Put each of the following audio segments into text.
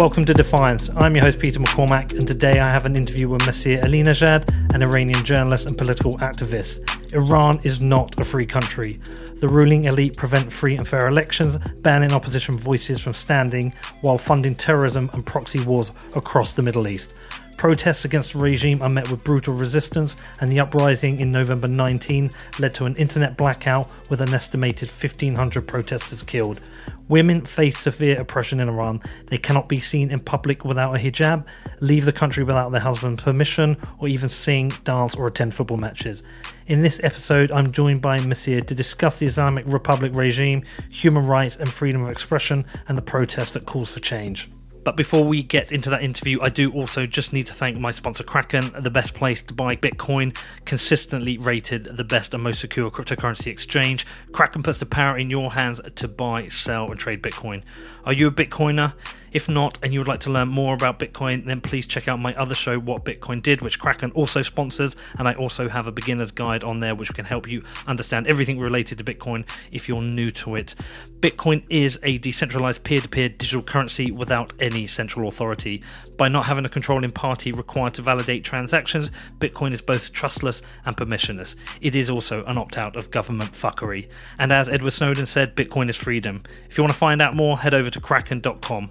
Welcome to Defiance. I'm your host, Peter McCormack, and today I have an interview with Masih Alinejad, an Iranian journalist and political activist. Iran is not a free country. The ruling elite prevent free and fair elections, banning opposition voices from standing, while funding terrorism and proxy wars across the Middle East. Protests against the regime are met with brutal resistance, and the uprising in November 19 led to an internet blackout with an estimated 1,500 protesters killed. Women face severe oppression in Iran. They cannot be seen in public without a hijab, leave the country without their husband's permission, or even sing, dance, or attend football matches. In this episode, I'm joined by Masih to discuss the Islamic Republic regime, human rights and freedom of expression, and the protest that calls for change. But before we get into that interview, I do also just need to thank my sponsor Kraken, the best place to buy Bitcoin, consistently rated the best and most secure cryptocurrency exchange. Kraken puts the power in your hands to buy, sell, and trade Bitcoin. Are you a Bitcoiner? If not, and you would like to learn more about Bitcoin, then please check out my other show, What Bitcoin Did, which Kraken also sponsors. And I also have a beginner's guide on there, which can help you understand everything related to Bitcoin if you're new to it. Bitcoin is a decentralized peer to peer digital currency without any central authority. By not having a controlling party required to validate transactions, Bitcoin is both trustless and permissionless. It is also an opt out of government fuckery. And as Edward Snowden said, Bitcoin is freedom. If you want to find out more, head over to kraken.com.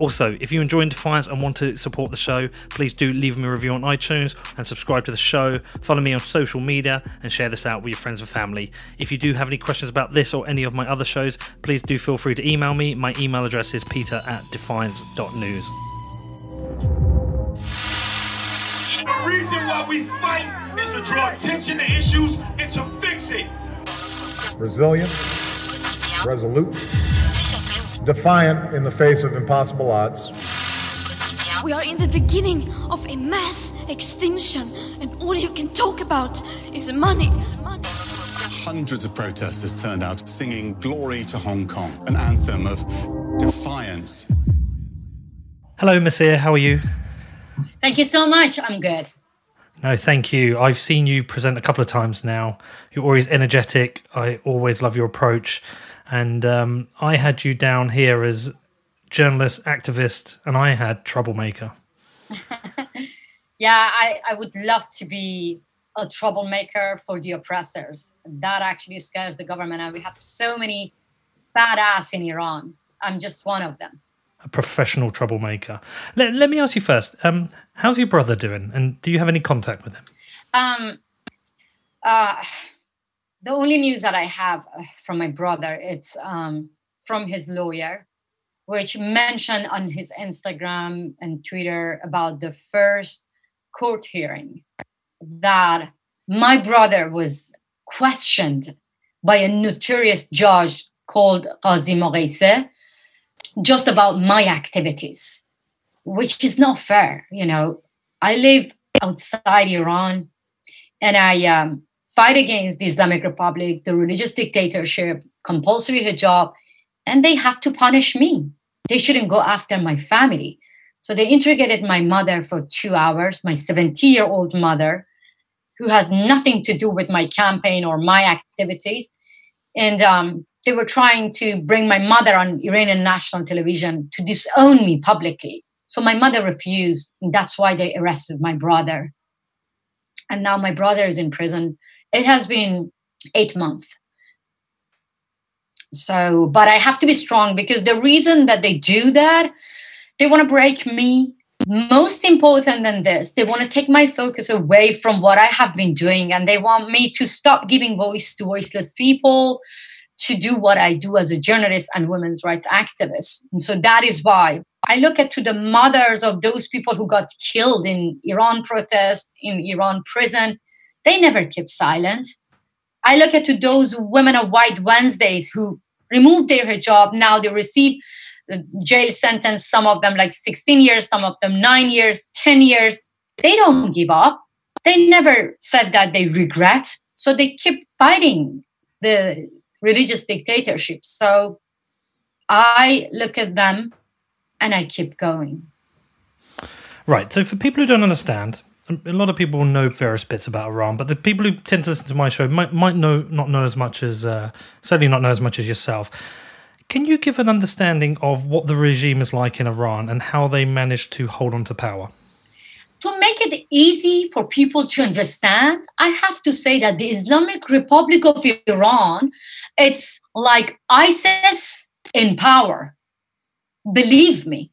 Also, if you enjoy Defiance and want to support the show, please do leave me a review on iTunes and subscribe to the show. Follow me on social media and share this out with your friends and family. If you do have any questions about this or any of my other shows, please do feel free to email me. My email address is peter at defiance.news. The reason why we fight is to draw attention to issues and to fix it. Resilient, resolute, defiant in the face of impossible odds. We are in the beginning of a mass extinction, and all you can talk about is money. Hundreds of protesters turned out singing Glory to Hong Kong, an anthem of defiance. Hello, Masih. How are you? Thank you so much. I'm good. No, thank you. I've seen you present a couple of times now. You're always energetic. I always love your approach. And um, I had you down here as journalist, activist, and I had troublemaker. yeah, I, I would love to be a troublemaker for the oppressors. That actually scares the government. And we have so many badass in Iran. I'm just one of them. A professional troublemaker. Let, let me ask you first um, how's your brother doing? And do you have any contact with him? Um, uh, the only news that I have uh, from my brother it's um, from his lawyer, which mentioned on his Instagram and Twitter about the first court hearing that my brother was questioned by a notorious judge called Qazi Moghese just about my activities, which is not fair. You know, I live outside Iran and I um, fight against the Islamic Republic, the religious dictatorship, compulsory hijab, and they have to punish me. They shouldn't go after my family. So they interrogated my mother for two hours, my 70 year old mother, who has nothing to do with my campaign or my activities. And um, they were trying to bring my mother on Iranian national television to disown me publicly. So my mother refused, and that's why they arrested my brother. And now my brother is in prison. It has been eight months. So, but I have to be strong because the reason that they do that, they want to break me. Most important than this, they want to take my focus away from what I have been doing and they want me to stop giving voice to voiceless people, to do what I do as a journalist and women's rights activist. And so that is why I look at to the mothers of those people who got killed in Iran protest, in Iran prison. They never kept silent. I look at to those women of White Wednesdays who removed their hijab. Now they receive jail sentence, some of them like 16 years, some of them nine years, 10 years. They don't give up. They never said that they regret. So they keep fighting the religious dictatorship. So I look at them and I keep going. Right. So for people who don't understand, a lot of people know various bits about Iran, but the people who tend to listen to my show might might know not know as much as uh, certainly not know as much as yourself. Can you give an understanding of what the regime is like in Iran and how they managed to hold on to power? To make it easy for people to understand, I have to say that the Islamic Republic of Iran, it's like ISIS in power. Believe me.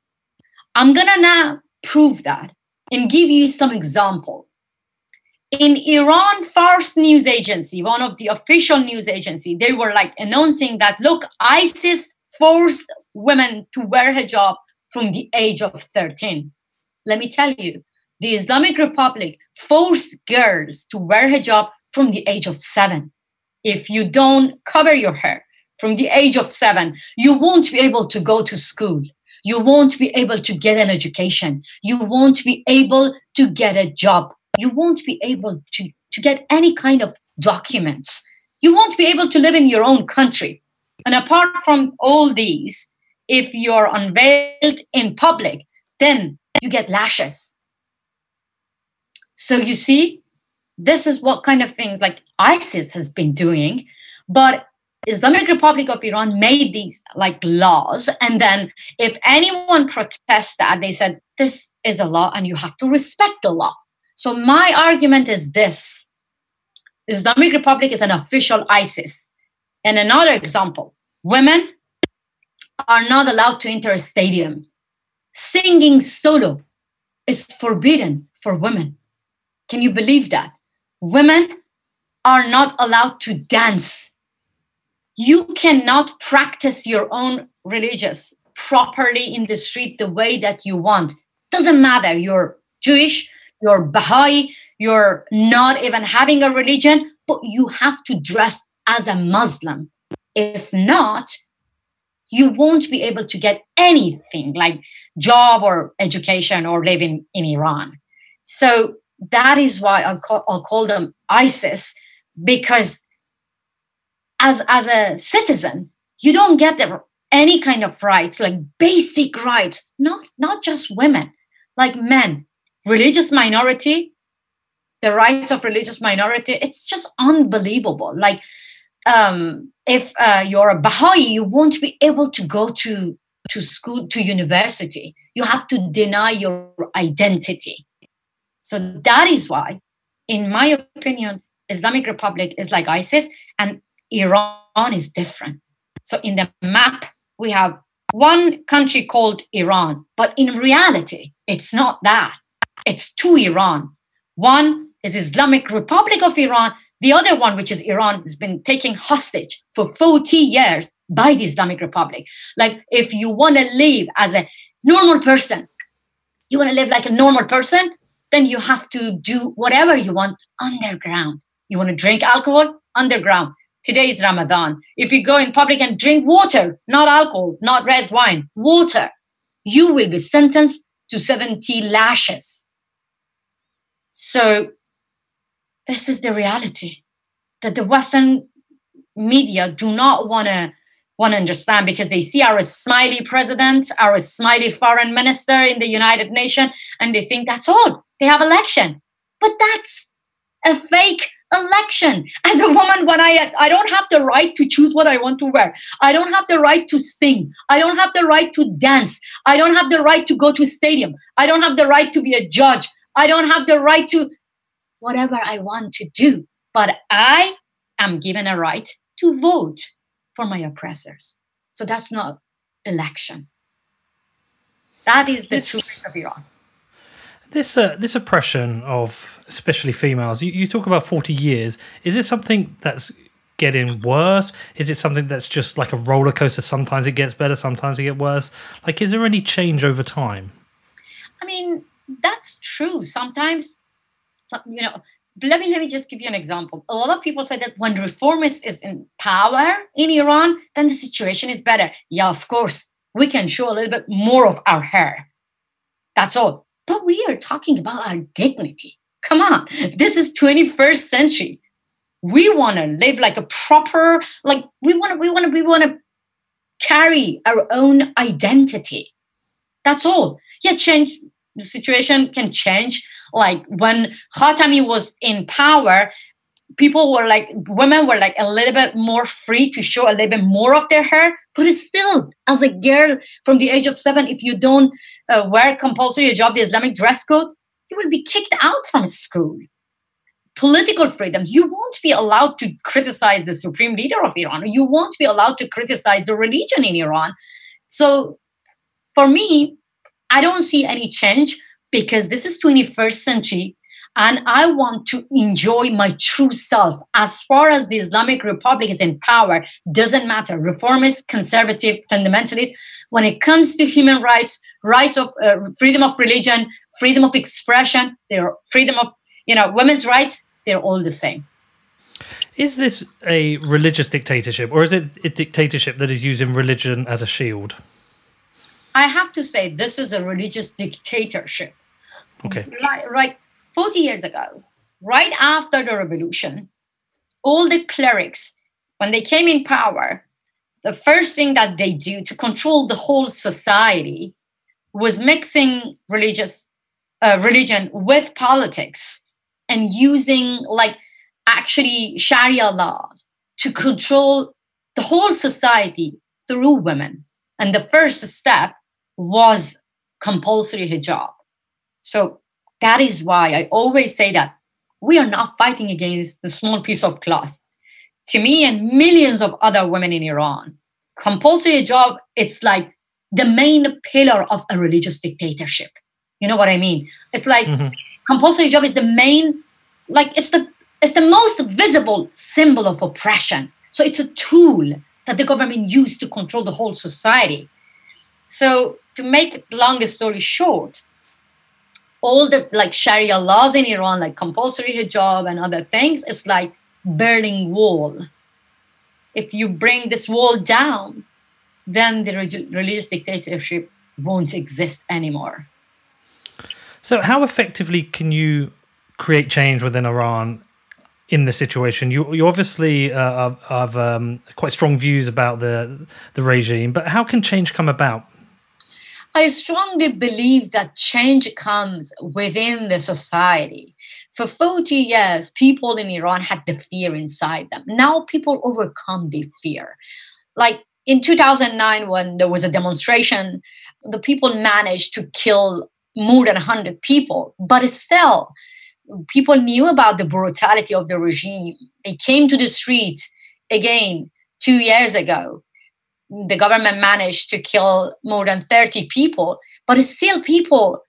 I'm to now prove that and give you some example. In Iran Fars News Agency, one of the official news agency, they were like announcing that look, ISIS forced women to wear hijab from the age of 13. Let me tell you, the Islamic Republic forced girls to wear hijab from the age of seven. If you don't cover your hair from the age of seven, you won't be able to go to school. You won't be able to get an education. You won't be able to get a job. You won't be able to, to get any kind of documents. You won't be able to live in your own country. And apart from all these, if you're unveiled in public, then you get lashes. So you see, this is what kind of things like ISIS has been doing. But Islamic Republic of Iran made these like laws, and then if anyone protests that, they said this is a law and you have to respect the law. So my argument is this: Islamic Republic is an official ISIS. And another example: women are not allowed to enter a stadium. Singing solo is forbidden for women. Can you believe that? Women are not allowed to dance you cannot practice your own religious properly in the street the way that you want. Doesn't matter. You're jewish you're baha'i you're not even having a religion but you have to dress as a muslim. If not you won't be able to get anything like job or education or living in iran. So that is why i call, I'll call them isis because as as a citizen you don't get the, any kind of rights like basic rights not not just women like men. Religious minority the rights of religious minority it's just unbelievable. Like um, if uh, you're a baha'i you won't be able to go to to school to university. You have to deny your identity. So that is why in my opinion islamic republic is like isis and Iran is different. So in the map, we have one country called Iran, but in reality, it's not that. It's two Iran. One is Islamic Republic of Iran. The other one, which is Iran, has been taken hostage for 40 years by the Islamic Republic. Like if you want to live as a normal person, you want to live like a normal person, then you have to do whatever you want underground. You want to drink alcohol underground. Today is Ramadan. If you go in public and drink water, not alcohol, not red wine, water, you will be sentenced to 70 lashes. So, this is the reality that the Western media do not want to want to understand because they see our smiley president, our smiley foreign minister in the United Nations, and they think that's all. They have election. But that's a fake election. As a woman when i i don't have the right to choose what i want to wear. I don't have the right to sing. I don't have the right to dance. I don't have the right to go to stadium. I don't have the right to be a judge. I don't have the right to whatever i want to do. But i am given a right to vote for my oppressors. So that's not election. That is the truth of iran this uh, this oppression of especially females, you, you talk about forty years. Is it something that's getting worse? Is it something that's just like a roller coaster? Sometimes it gets better, sometimes it gets worse. Like, is there any change over time? I mean, that's true. Sometimes, you know, let me let me just give you an example. A lot of people say that when reformist is in power in Iran, then the situation is better. Yeah, of course, we can show a little bit more of our hair. That's all. But we are talking about our dignity. Come on, this is 21st century. We want to live like a proper, like we want to, we want to, we want to carry our own identity. That's all. Yeah, change the situation can change. Like when Khatami was in power, people were like women were like a little bit more free to show a little bit more of their hair but it's still as a girl from the age of seven if you don't uh, wear compulsory hijab the islamic dress code you will be kicked out from school. Political freedoms you won't be allowed to criticize the supreme leader of iran. You won't be allowed to criticize the religion in iran. So for me i don't see any change because this is 21st century and I want to enjoy my true self. As far as the Islamic Republic is in power, doesn't matter. Reformist, conservative, fundamentalist. When it comes to human rights, rights of uh, freedom of religion, freedom of expression, their freedom of you know women's rights, they're all the same. Is this a religious dictatorship, or is it a dictatorship that is using religion as a shield? I have to say, this is a religious dictatorship. Okay. Right, right 40 years ago, right after the revolution, all the clerics, when they came in power, the first thing that they do to control the whole society was mixing religious uh, religion with politics and using like actually sharia laws to control the whole society through women. And the first step was compulsory hijab. So that is why I always say that we are not fighting against the small piece of cloth. To me and millions of other women in Iran, compulsory hijab, it's like the main pillar of a religious dictatorship. You know what I mean? It's like mm-hmm. compulsory hijab is the main, like it's the it's the most visible symbol of oppression. So it's a tool that the government used to control the whole society. So to make the longest story short, all the like Sharia laws in Iran, like compulsory hijab and other things, it's like Berlin Wall. If you bring this wall down, then the religious dictatorship won't exist anymore. So, how effectively can you create change within Iran in this situation? You, you obviously uh, have, have um, quite strong views about the the regime, but how can change come about? I strongly believe that change comes within the society. For 40 years, people in Iran had the fear inside them. Now people overcome the fear. Like in 2009, when there was a demonstration, the people managed to kill more than 100 people, but still, people knew about the brutality of the regime. They came to the street again two years ago the government managed to kill more than 30 people, but still people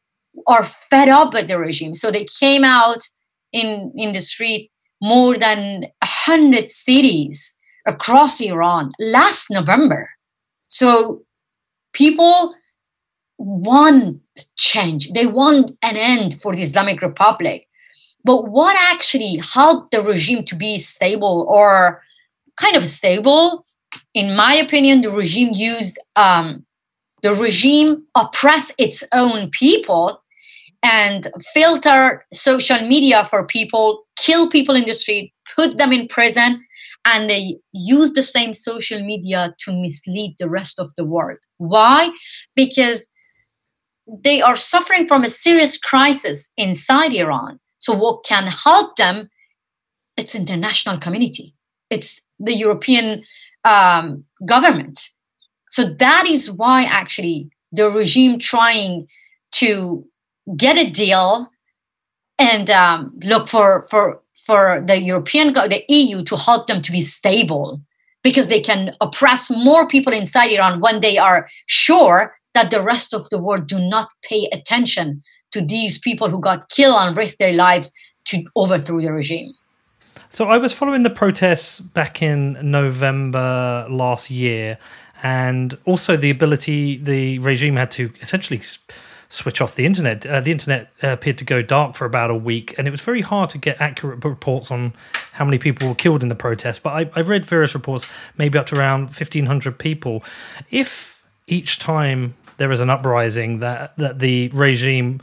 are fed up with the regime. So they came out in, in the street more than 100 cities across Iran last November. So people want change, they want an end for the Islamic Republic. But what actually helped the regime to be stable or kind of stable in my opinion, the regime used um, the regime oppressed its own people and filter social media for people, kill people in the street, put them in prison, and they use the same social media to mislead the rest of the world. Why? Because they are suffering from a serious crisis inside Iran. So what can help them? It's international community. It's the European um, government. So that is why actually the regime trying to get a deal and um, look for for for the European the EU to help them to be stable because they can oppress more people inside Iran when they are sure that the rest of the world do not pay attention to these people who got killed and risked their lives to overthrow the regime. So I was following the protests back in November last year, and also the ability the regime had to essentially switch off the internet. Uh, the internet appeared to go dark for about a week, and it was very hard to get accurate reports on how many people were killed in the protest. But I, I've read various reports, maybe up to around 1,500 people. If each time there is an uprising that, that the regime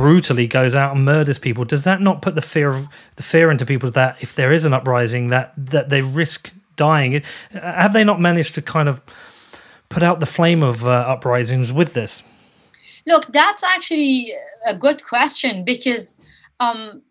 brutally goes out and murders people, does that not put the fear of the fear into people that if there is an uprising that that they risk dying? Have they not managed to kind of put out the flame of uh, uprisings with this? Look, that's actually a good question because um,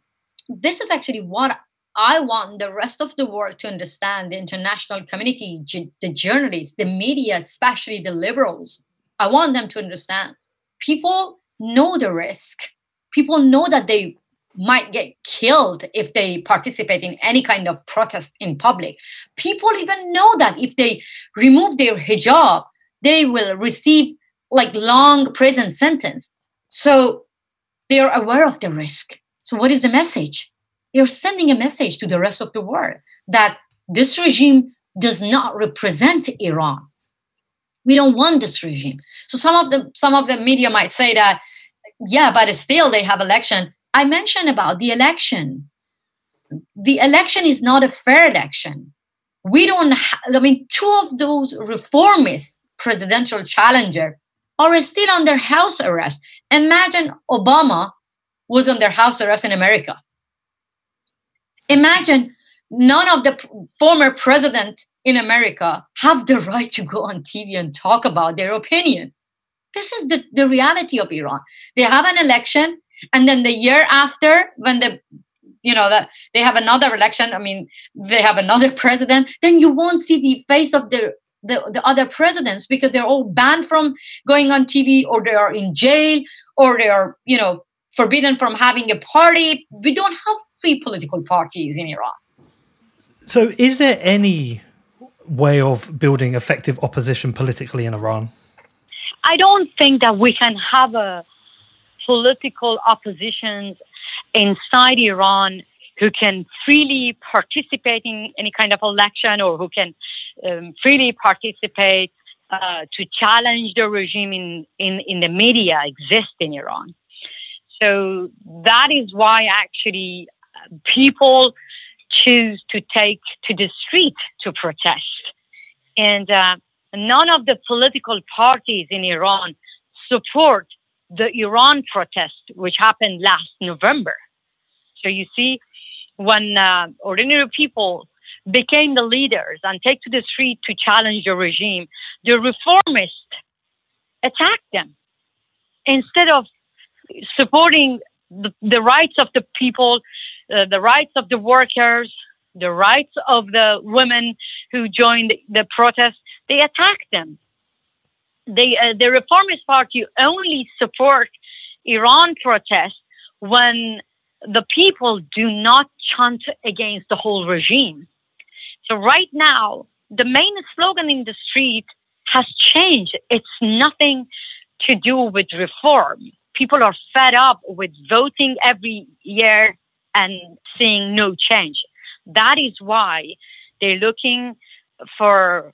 this is actually what I want the rest of the world to understand the international community, the journalists, the media, especially the liberals. I want them to understand people know the risk. People know that they might get killed if they participate in any kind of protest in public. People even know that if they remove their hijab, they will receive like long prison sentence. So they are aware of the risk. So what is the message? They're sending a message to the rest of the world that this regime does not represent Iran. We don't want this regime. So some of the some of the media might say that, yeah, but still they have election. I mentioned about the election. The election is not a fair election. We don't. Ha- I mean, two of those reformist presidential challenger are still under house arrest. Imagine Obama was under house arrest in America. Imagine none of the former president in America have the right to go on TV and talk about their opinion. This is the, the reality of Iran. They have an election, and then the year after, when the you know that they have another election, I mean, they have another president, then you won't see the face of the the, the other presidents because they're all banned from going on TV or they are in jail or they are, you know, forbidden from having a party. We don't have free political parties in Iran. So, is there any way of building effective opposition politically in Iran? I don't think that we can have a political opposition inside Iran who can freely participate in any kind of election or who can um, freely participate uh, to challenge the regime in, in, in the media exist in Iran. So that is why actually uh, people choose to take to the street to protest. And uh, none of the political parties in Iran support the Iran protest, which happened last November. So you see, when uh, ordinary people became the leaders and take to the street to challenge the regime, the reformists attacked them instead of supporting the, the rights of the people, uh, the rights of the workers, the rights of the women who joined the protest. They attack them. They, uh, the Reformist Party only support Iran protests when the people do not chant against the whole regime. So right now, the main slogan in the street has changed. It's nothing to do with reform. People are fed up with voting every year and seeing no change. That is why they're looking for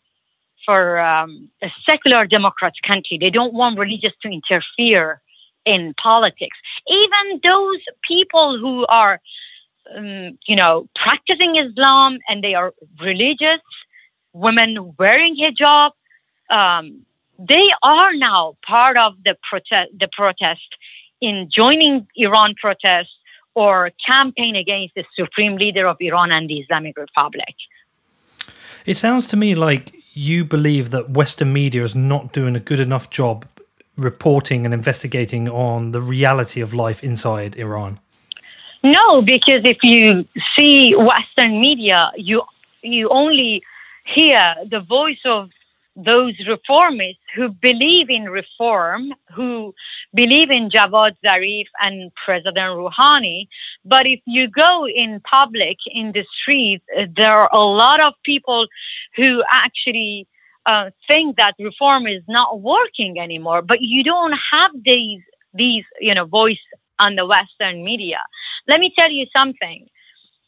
for um, a secular democrat country. They don't want religious to interfere in politics. Even those people who are um, you know, practicing Islam and they are religious, women wearing hijab, um, they are now part of the protest, the protest in joining Iran protests or campaign against the supreme leader of Iran and the Islamic Republic. It sounds to me like you believe that Western media is not doing a good enough job reporting and investigating on the reality of life inside Iran. No, because if you see Western media, you you only hear the voice of those reformists who believe in reform, who believe in Javad Zarif and President Rouhani. But if you go in public, in the streets, there are a lot of people who actually uh, think that reform is not working anymore. But you don't have these these you know voice on the Western media. Let me tell you something.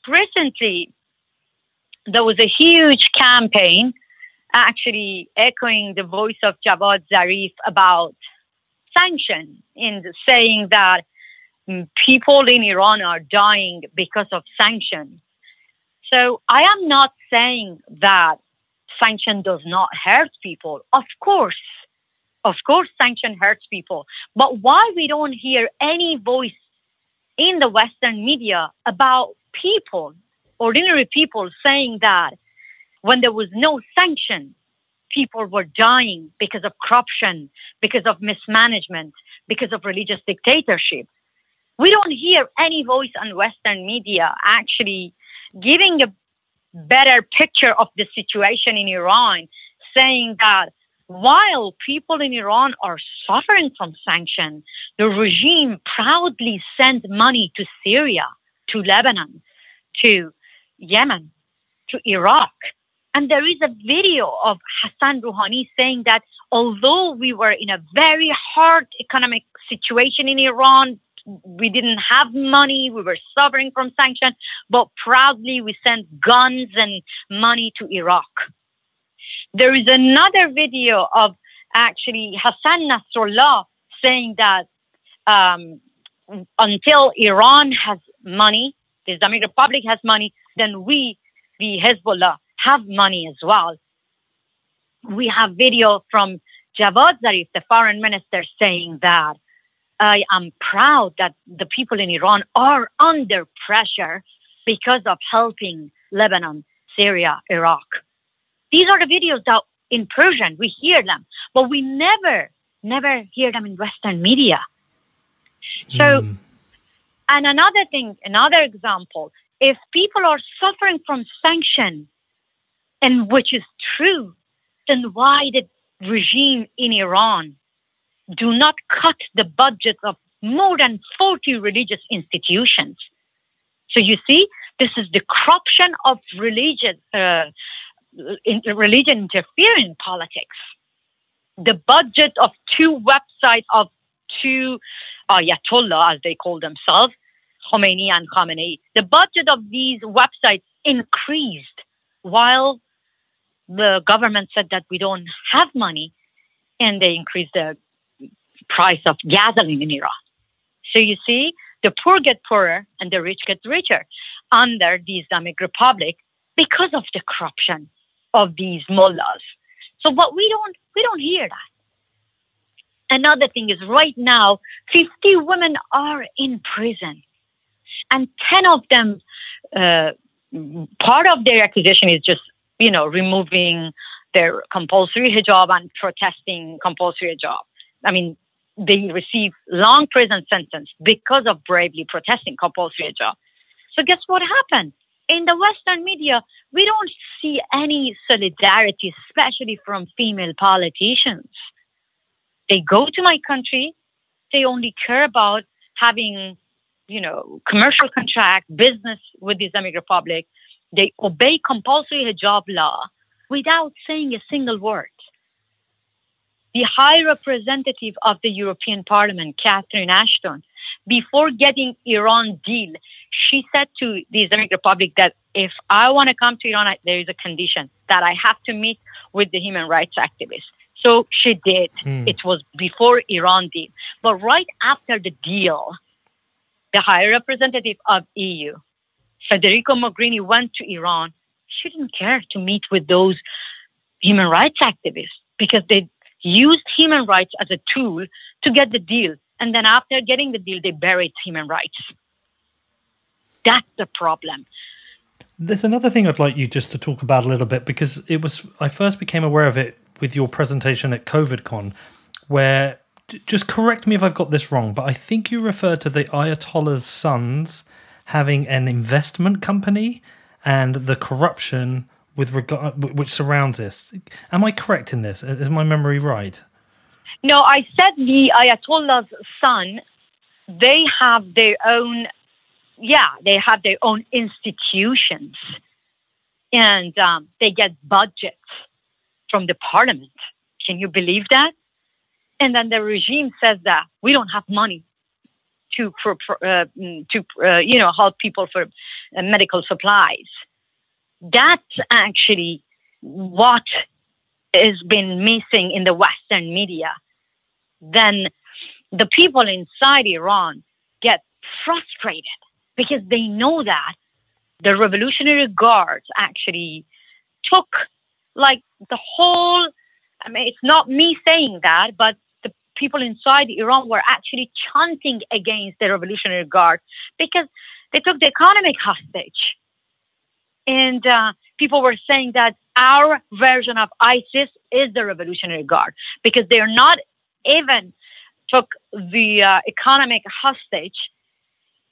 Recently, there was a huge campaign actually echoing the voice of Javad Zarif about sanctions in saying that mm, people in Iran are dying because of sanctions. So I am not saying that sanction does not hurt people. Of course, of course, sanction hurts people. But why we don't hear any voice in the Western media about people, ordinary people, saying that when there was no sanction, people were dying because of corruption, because of mismanagement, because of religious dictatorship. We don't hear any voice on Western media actually giving a better picture of the situation in Iran, saying that while people in Iran are suffering from sanctions, the regime proudly sends money to Syria, to Lebanon, to Yemen, to Iraq. And there is a video of Hassan Rouhani saying that although we were in a very hard economic situation in Iran, we didn't have money, we were suffering from sanctions, but proudly we sent guns and money to Iraq. There is another video of actually Hassan Nasrallah saying that um, until Iran has money, the Islamic Republic has money, then we, the Hezbollah, have money as well. We have video from Javad Zarif, the foreign minister, saying that I am proud that the people in Iran are under pressure because of helping Lebanon, Syria, Iraq. These are the videos that in Persian we hear them, but we never, never hear them in Western media. So, mm. and another thing, another example, if people are suffering from sanction, and which is true, then why the regime in Iran do not cut the budget of more than 40 religious institutions. So you see, this is the corruption of religion, uh, in, religion interfering in politics. The budget of two websites of two Ayatollah, as they call themselves, Khomeini and Khamenei, the budget of these websites increased while the government said that we don't have money and they increased the price of gasoline in Iran. So you see, the poor get poorer and the rich get richer under the Islamic Republic because of the corruption of these mullahs. So what we don't we don't hear that. Another thing is right now, 50 women are in prison, and 10 of them, uh, part of their accusation is just you know removing their compulsory hijab and protesting compulsory hijab. I mean, they receive long prison sentence because of bravely protesting compulsory hijab. So guess what happened? In the Western media, we don't see any solidarity, especially from female politicians. They go to my country, they only care about having, you know, commercial contract, business with the Islamic Republic. They obey compulsory hijab law without saying a single word the High Representative of the European Parliament, Catherine Ashton, before getting Iran deal, she said to the Islamic Republic that if I want to come to Iran, there is a condition that I have to meet with the human rights activists. So she did. Hmm. It was before Iran deal. But right after the deal, the High Representative of EU, Federica Mogherini, went to Iran. She didn't care to meet with those human rights activists because they used human rights as a tool to get the deal. And then after getting the deal, they buried human rights. That's the problem. There's another thing I'd like you just to talk about a little bit because it was I first became aware of it with your presentation at COVIDCon, where just correct me if I've got this wrong, but I think you referred to the Ayatollah's sons having an investment company and the corruption with regard which surrounds this. Am I correct in this? Is my memory right? No, I said the Ayatollah's son. They have their own, yeah, they have their own institutions, and um, they get budgets from the parliament. Can you believe that? And then the regime says that we don't have money to uh, to uh, you know help people for uh, medical supplies that's actually what has been missing in the Western media. Then the people inside Iran get frustrated because they know that the Revolutionary Guards actually took like the whole I mean it's not me saying that, but people inside Iran were actually chanting against the Revolutionary Guard because they took the economic hostage. And uh, people were saying that our version of ISIS is the Revolutionary Guard because they are not even took the uh, economic hostage.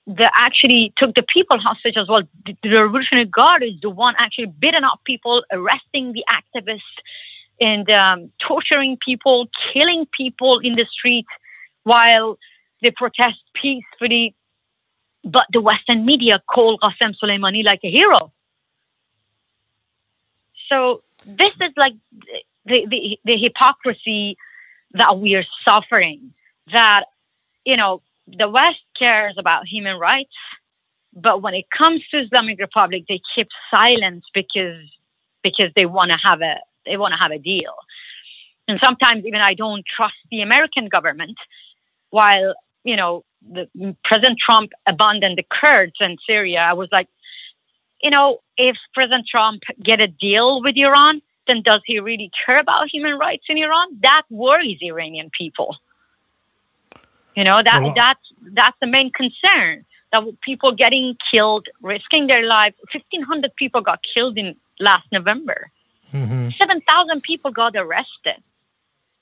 They actually took the people hostage as well. The, the Revolutionary Guard is the one actually beating up people, arresting the activists, and um, torturing people, killing people in the street while they protest peacefully. But the Western media call Qasem Soleimani like a hero. So this is like the, the, the hypocrisy that we are suffering. That you know the West cares about human rights, but when it comes to Islamic Republic, they keep silence because because they want to have a they want to have a deal. And sometimes even I don't trust the American government, while you know the President Trump abandoned the Kurds in Syria. I was like, you know, if President Trump get a deal with Iran, then does he really care about human rights in Iran? That worries Iranian people. You know that well, that's that's the main concern. That people getting killed, risking their lives. Fifteen hundred people got killed in last November. Mm-hmm. Seven thousand people got arrested.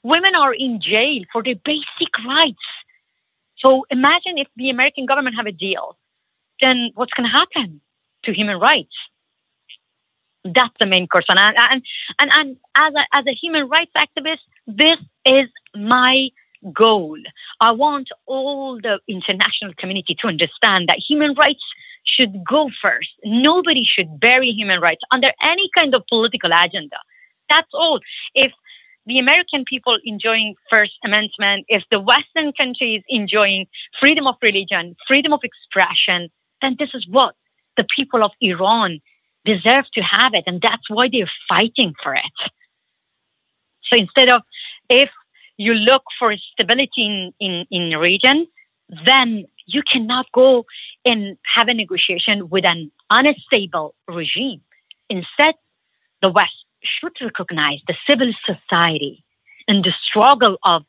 Women are in jail for their basic rights. So imagine if the American government have a deal, then what's going to happen to human rights? That's the main concern. And, and, and, and as, a, as a human rights activist, this is my goal. I want all the international community to understand that human rights should go first. Nobody should bury human rights under any kind of political agenda. That's all. If the American people enjoying First Amendment, if the Western countries enjoying freedom of religion, freedom of expression, then this is what the people of Iran deserve to have it. And that's why they're fighting for it. So instead of if you look for stability in, in, in region, then you cannot go and have a negotiation with an unstable regime. Instead, the West should recognize the civil society and the struggle of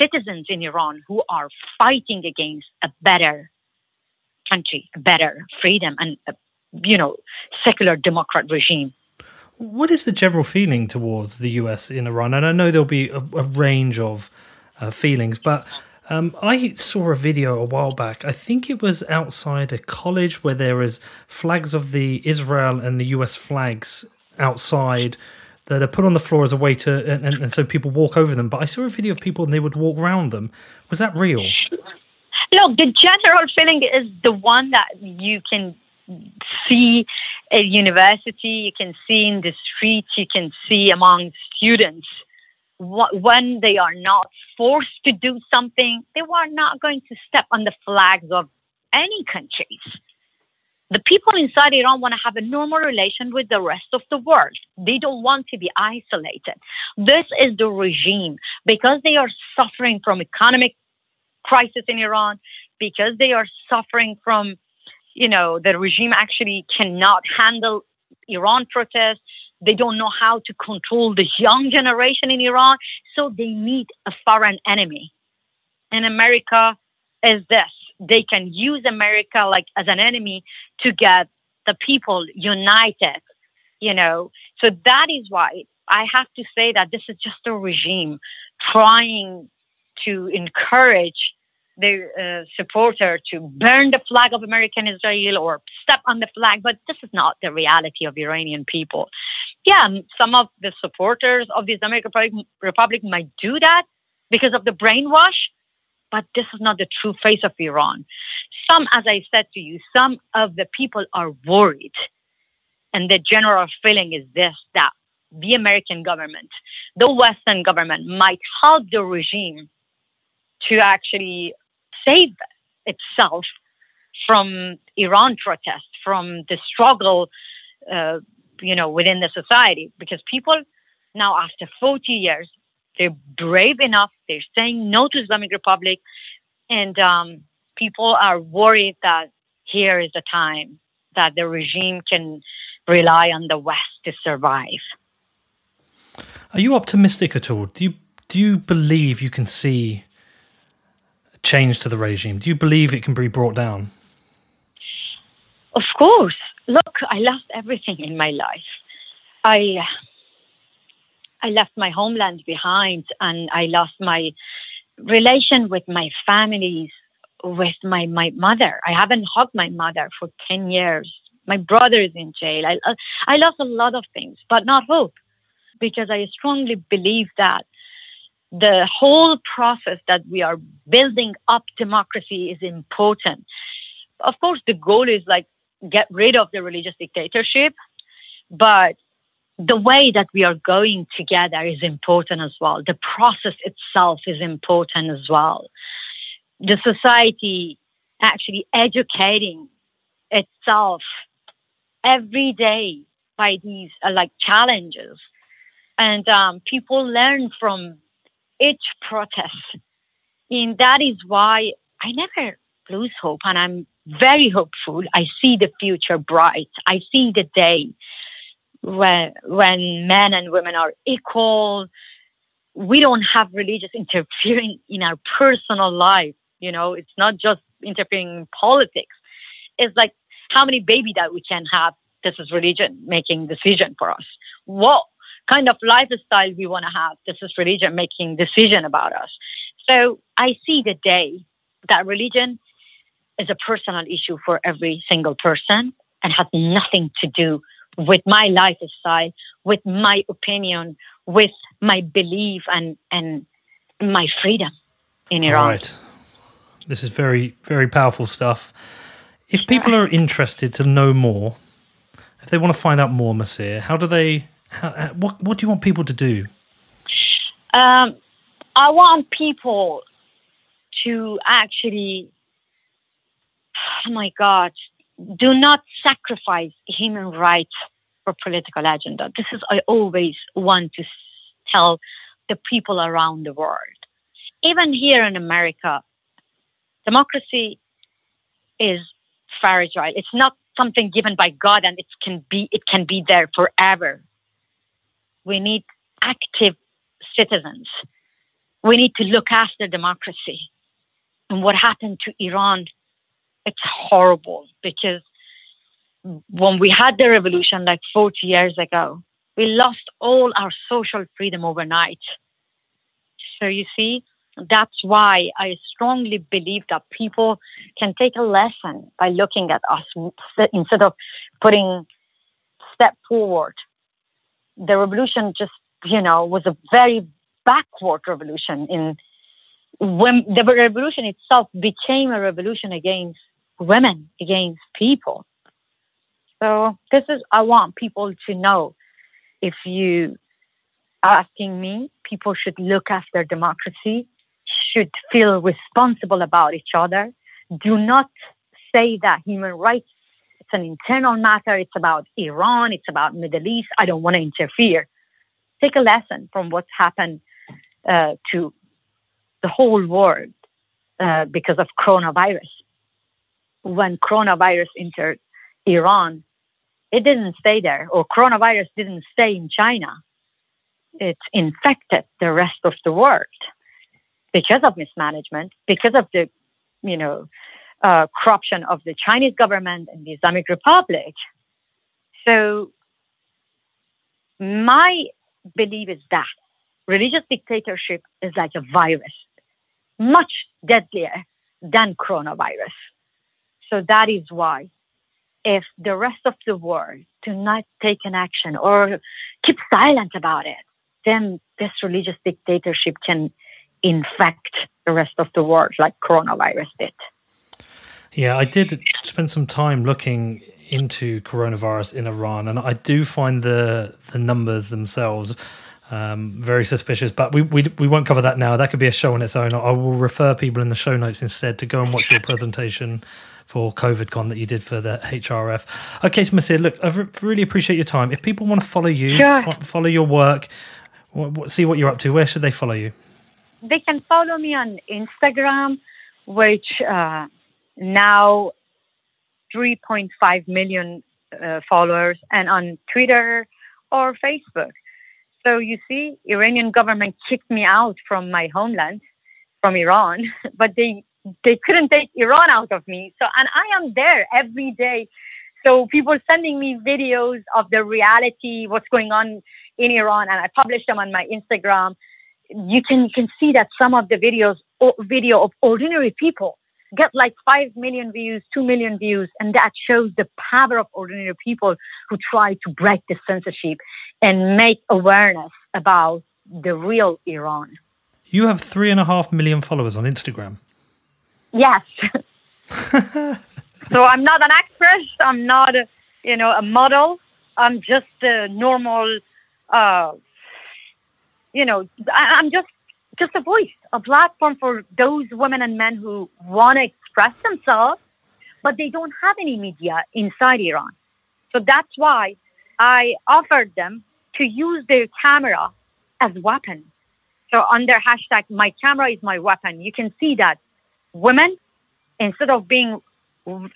citizens in Iran who are fighting against a better country, a better freedom, and a, you know secular democrat regime. What is the general feeling towards the US in Iran? And I know there'll be a, a range of uh, feelings, but um, I saw a video a while back. I think it was outside a college where there is flags of the Israel and the US flags outside that are put on the floor as a way to, and, and, and so people walk over them. But I saw a video of people and they would walk around them. Was that real? Look, the general feeling is the one that you can see at university, you can see in the streets, you can see among students. When they are not forced to do something, they are not going to step on the flags of any countries. The people inside Iran want to have a normal relation with the rest of the world. They don't want to be isolated. This is the regime because they are suffering from economic crisis in Iran, because they are suffering from you know, the regime actually cannot handle Iran protests. They don't know how to control the young generation in Iran. So they need a foreign enemy. And America is this. They can use America like as an enemy to get the people united, you know. So that is why I have to say that this is just a regime trying to encourage their uh, supporter to burn the flag of American Israel or step on the flag, but this is not the reality of Iranian people. Yeah, some of the supporters of the Islamic Republic, Republic might do that because of the brainwash, but this is not the true face of Iran. Some, as I said to you, some of the people are worried. And the general feeling is this that the American government, the Western government might help the regime to actually save itself from Iran protests, from the struggle, uh, you know, within the society. Because people now, after 40 years, they're brave enough. They're saying no to Islamic Republic, and um, people are worried that here is the time that the regime can rely on the West to survive. Are you optimistic at all? Do you do you believe you can see change to the regime? Do you believe it can be brought down? Of course. Look, I lost everything in my life. I I left my homeland behind and I lost my relation with my families with my, my mother. I haven't hugged my mother for 10 years. My brother is in jail. I, I lost a lot of things, but not hope, because I strongly believe that the whole process that we are building up democracy is important. Of course, the goal is like get rid of the religious dictatorship, but the way that we are going together is important as well. The process itself is important as well. The society actually educating itself every day by these uh, like challenges, and um, people learn from each protest, and that is why I never lose hope, and I'm very hopeful. I see the future bright. I see the day when when men and women are equal. We don't have religious interfering in our personal life. You know, it's not just interfering in politics. It's like how many baby that we can have. This is religion making decision for us. What kind of lifestyle we want to have. This is religion making decision about us. So I see the day that religion is a personal issue for every single person and has nothing to do with my lifestyle, with my opinion, with my belief and and my freedom in Iran. Right. This is very very powerful stuff. If people are interested to know more, if they want to find out more, Masih, how do they? How, what what do you want people to do? Um, I want people to actually, oh my God, do not sacrifice human rights for political agenda. This is I always want to tell the people around the world. Even here in America, democracy is fragile. It's not something given by God and it can be it can be there forever. We need active citizens. We need to look after democracy. And what happened to Iran it's horrible because when we had the revolution like 40 years ago, we lost all our social freedom overnight. So you see, that's why I strongly believe that people can take a lesson by looking at us instead of putting step forward. The revolution just, you know, was a very backward revolution in when the revolution itself became a revolution against women, against people. So this is I want people to know if you are asking me, people should look after democracy, should feel responsible about each other. Do not say that human rights it's an internal matter, it's about Iran, it's about Middle East. I don't want to interfere. Take a lesson from what's happened uh, to the whole world uh, because of coronavirus when coronavirus entered Iran, it didn't stay there, or coronavirus didn't stay in China. It infected the rest of the world because of mismanagement, because of the, you know, uh, corruption of the Chinese government and the Islamic Republic. So, my belief is that religious dictatorship is like a virus, much deadlier than coronavirus. So that is why if the rest of the world do not take an action or keep silent about it, then this religious dictatorship can infect the rest of the world like coronavirus did. Yeah, I did spend some time looking into coronavirus in Iran, and I do find the the numbers themselves um, very suspicious. But we, we we won't cover that now. That could be a show on its own. I will refer people in the show notes instead to go and watch your presentation for COVIDCon that you did for the HRF. Okay, so Masih, look, I really appreciate your time. If people want to follow you, sure. fo- follow your work, see what you're up to, where should they follow you? They can follow me on Instagram, which uh, now 3.5 million uh, followers, and on Twitter or Facebook. So you see, Iranian government kicked me out from my homeland, from Iran, but they they couldn't take Iran out of me. So, and I am there every day. So people sending me videos of the reality, what's going on in Iran, and I publish them on my Instagram. You can you can see that some of the videos video of ordinary people get like 5 million views, 2 million views. And that shows the power of ordinary people who try to break the censorship and make awareness about the real Iran. You have three and a half million followers on Instagram. Yes. so I'm not an actress. I'm not, a, you know, a model. I'm just a normal, uh, you know, I, I'm just just a voice, a platform for those women and men who want to express themselves, but they don't have any media inside Iran. So that's why I offered them to use their camera as weapon. So under hashtag my camera is my weapon, you can see that women, instead of being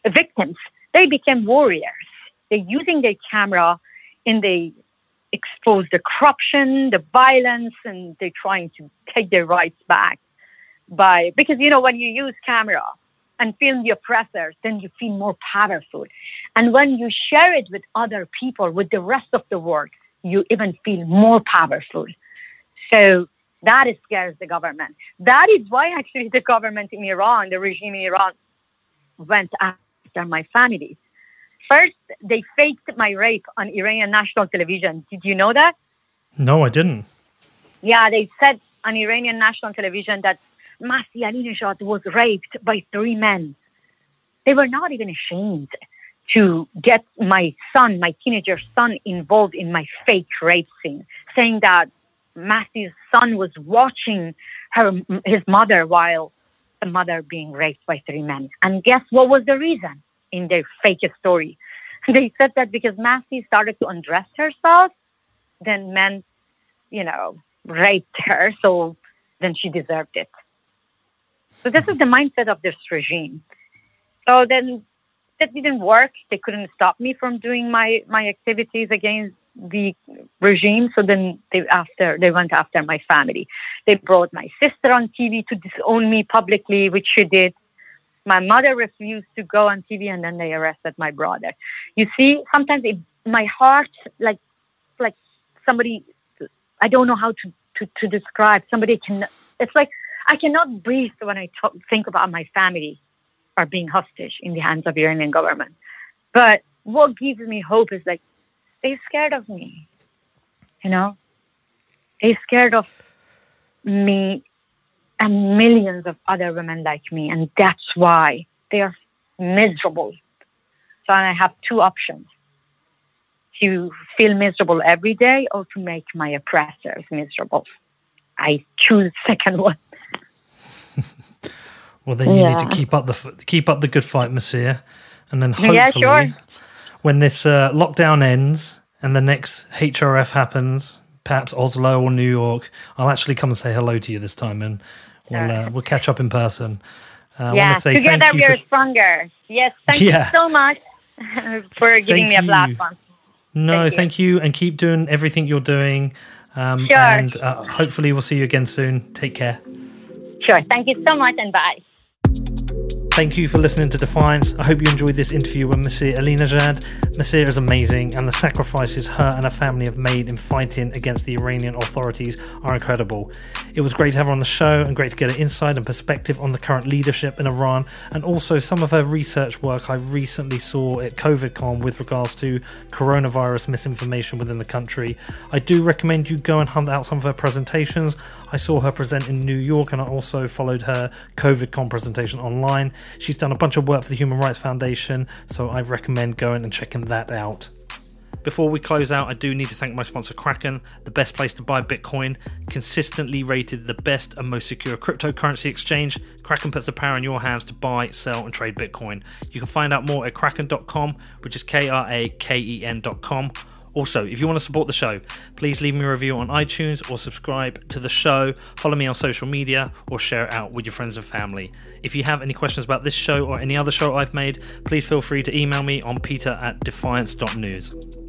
victims, they became warriors. They're using their camera and they expose the corruption, the violence, and they're trying to take their rights back by because you know when you use camera and film the oppressors, then you feel more powerful. And when you share it with other people, with the rest of the world, you even feel more powerful. So that scares the government. That is why actually the government in Iran, the regime in Iran, went after my family. First, they faked my rape on Iranian national television. Did you know that? No, I didn't. Yeah, they said on Iranian national television that Masih Alinejad was raped by three men. They were not even ashamed to get my son, my teenager son, involved in my fake rape scene, saying that Masih's son was watching her, his mother while the mother being raped by three men. And guess what was the reason in their fake story? They said that because Masih started to undress herself, then men, you know, raped her, so then she deserved it. So this is the mindset of this regime. So then that didn't work. They couldn't stop me from doing my, my activities against the regime. So then they after they went after my family. They brought my sister on TV to disown me publicly, which she did. My mother refused to go on TV, and then they arrested my brother. You see, sometimes it, my heart, like like somebody, I don't know how to, to, to describe. Somebody can. It's like I cannot breathe when I talk, think about my family are being hostage in the hands of Iranian government. But what gives me hope is like they're scared of me. You know, they're scared of me and millions of other women like me, and that's why they are miserable. So I have two options: to feel miserable every day, or to make my oppressors miserable. I choose the second one. well, then you yeah. need to keep up the keep up the good fight, Masih, and then hopefully. Yeah, sure when this uh, lockdown ends and the next HRF happens, perhaps Oslo or New York, I'll actually come and say hello to you this time, and we'll uh, we'll catch up in person. Uh, yeah, together we are for... stronger. Yes, thank yeah. you so much for giving thank me a platform. No, thank, thank you. you. and keep doing everything you're doing. Um, sure. And uh, hopefully, we'll see you again soon. Take care. Sure. Thank you so much, and bye. Thank you for listening to Defiance. I hope you enjoyed this interview with Masih Alinejad. Masih is amazing, and the sacrifices her and her family have made in fighting against the Iranian authorities are incredible. It was great to have her on the show and great to get an insight and perspective on the current leadership in Iran, and also some of her research work I recently saw at COVIDCon with regards to coronavirus misinformation within the country. I do recommend you go and hunt out some of her presentations. I saw her present in New York, and I also followed her COVIDCon presentation online. She's done a bunch of work for the Human Rights Foundation, so I recommend going and checking that out. Before we close out, I do need to thank my sponsor Kraken, the best place to buy Bitcoin, consistently rated the best and most secure cryptocurrency exchange. Kraken puts the power in your hands to buy, sell, and trade Bitcoin. You can find out more at kraken.com, which is K R A K E N.com also, if you want to support the show, please leave me a review on iTunes or subscribe to the show, follow me on social media, or share it out with your friends and family. If you have any questions about this show or any other show I've made, please feel free to email me on peter at defiance.news.